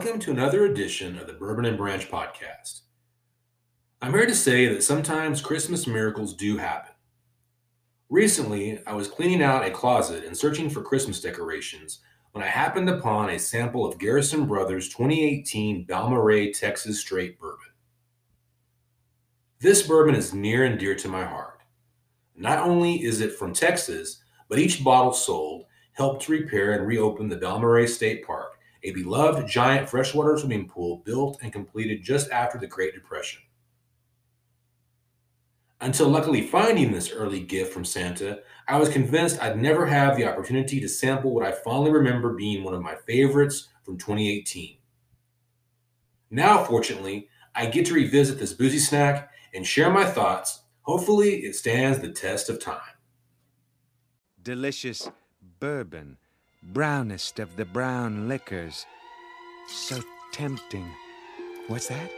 Welcome to another edition of the Bourbon and Branch podcast. I'm here to say that sometimes Christmas miracles do happen. Recently, I was cleaning out a closet and searching for Christmas decorations when I happened upon a sample of Garrison Brothers 2018 Balmorhea Texas Straight Bourbon. This bourbon is near and dear to my heart. Not only is it from Texas, but each bottle sold helped to repair and reopen the Balmorhea State Park, a beloved giant freshwater swimming pool built and completed just after the Great Depression. Until luckily finding this early gift from Santa, I was convinced I'd never have the opportunity to sample what I fondly remember being one of my favorites from 2018. Now, fortunately, I get to revisit this boozy snack and share my thoughts. Hopefully, it stands the test of time. delicious bourbon, brownest of the brown liquors. So tempting. What's that?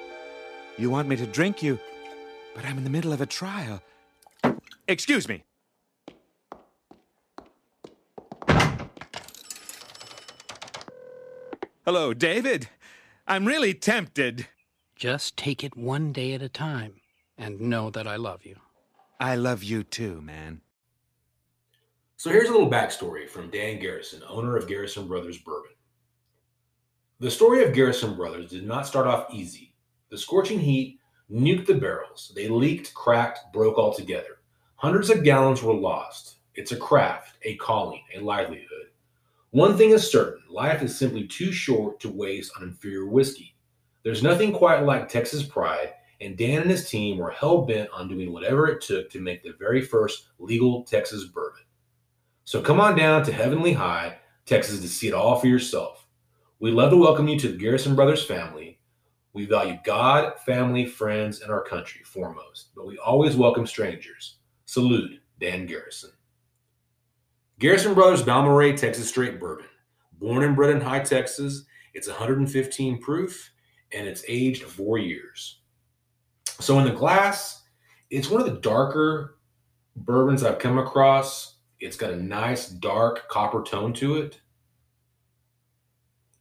You want me to drink you? But I'm in the middle of a trial. Excuse me. Hello, David. I'm really tempted. Just take it one day at a time and know that I love you. I love you too, man. So here's a little backstory from Dan Garrison, owner of Garrison Brothers Bourbon. The story of Garrison Brothers did not start off easy. The scorching heat nuked the barrels. They leaked, cracked, broke altogether. Hundreds of gallons were lost. It's a craft, a calling, a livelihood. One thing is certain life is simply too short to waste on inferior whiskey. There's nothing quite like Texas pride, and Dan and his team were hell bent on doing whatever it took to make the very first legal Texas bourbon. So come on down to Heavenly Hye, Texas, to see it all for yourself. We'd love to welcome you to the Garrison Brothers family. We value God, family, friends, and our country foremost, but we always welcome strangers. Salute, Dan Garrison. Garrison Brothers Balmorhea Texas Straight Bourbon. Born and bred in Hye Texas, it's 115 proof and it's aged four years. So in the glass, it's one of the darker bourbons I've come across. It's got a nice dark copper tone to it.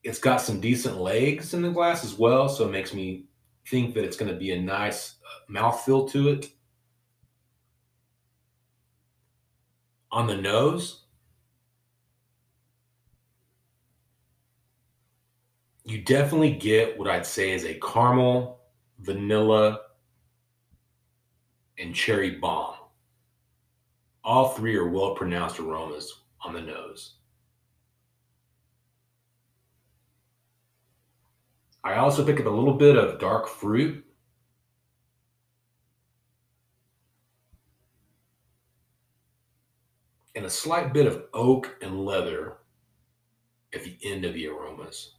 It's got some decent legs in the glass as well, so it makes me think that it's going to be a nice uh, mouthfeel to it. On the nose, you definitely get what I'd say is a caramel, vanilla, and cherry bomb. All three are well pronounced aromas on the nose. I also pick up a little bit of dark fruit. And a slight bit of oak and leather at the end of the aromas.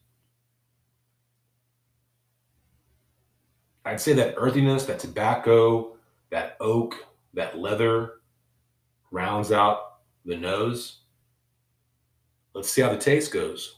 I'd say that earthiness, that tobacco, that oak, that leather rounds out the nose. Let's see how the taste goes.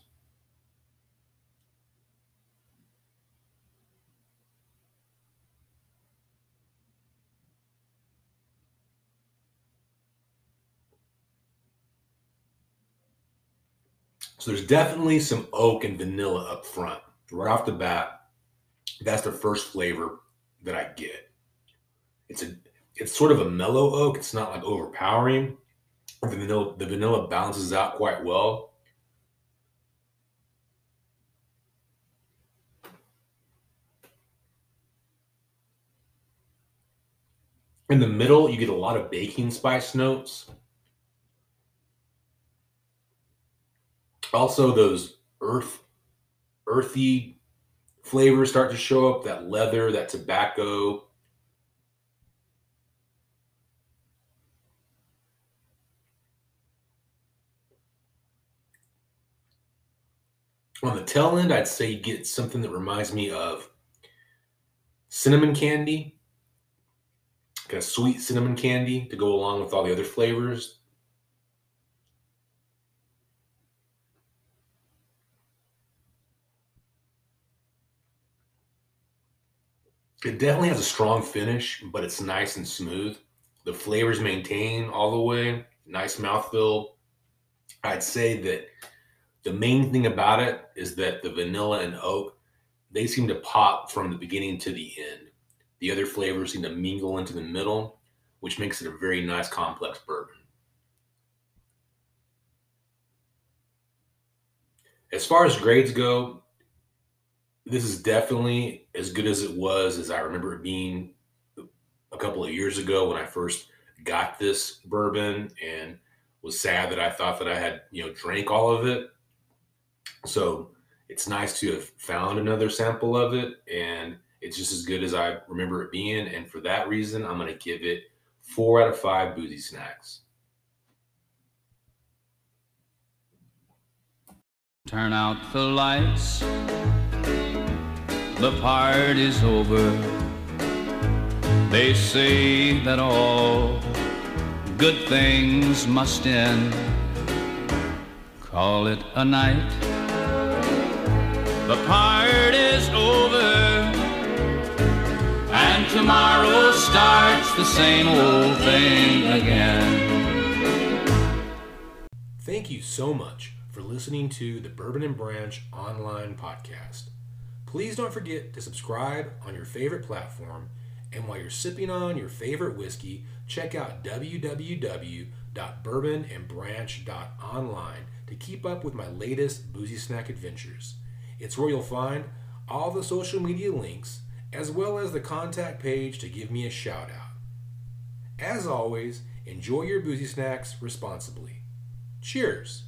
So there's definitely some oak and vanilla up front. Right off the bat, that's the first flavor that I get. It's a it's sort of a mellow oak. It's not like overpowering. The vanilla, the vanilla balances out quite well. In the middle, you get a lot of baking spice notes. Also, those earth, earthy flavors start to show up. That leather, that tobacco. On the tail end, I'd say you get something that reminds me of cinnamon candy kind of sweet cinnamon candy to go along with all the other flavors. It definitely has a strong finish, but it's nice and smooth. The flavors maintain all the way. Nice mouthfeel. I'd say that the main thing about it is that the vanilla and oak, they seem to pop from the beginning to the end. The other flavors seem to mingle into the middle, which makes it a very nice complex bourbon. As far as grades go, this is definitely as good as it was as I remember it being a couple of years ago when I first got this bourbon and was sad that I thought that I had, you know, drank all of it. So it's nice to have found another sample of it and it's just as good as I remember it being. And for that reason, I'm going to give it four out of five boozy snacks. Turn out the lights. The party's over. They say that all good things must end. Call it a night. The party's over. And tomorrow starts the same old thing again. Thank you so much for listening to the Bourbon and Branch online podcast. Please don't forget to subscribe on your favorite platform. And while you're sipping on your favorite whiskey, check out www.bourbonandbranch.online to keep up with my latest boozy snack adventures. It's where you'll find all the social media links as well as the contact page to give me a shout out. As always, enjoy your boozy snacks responsibly. Cheers!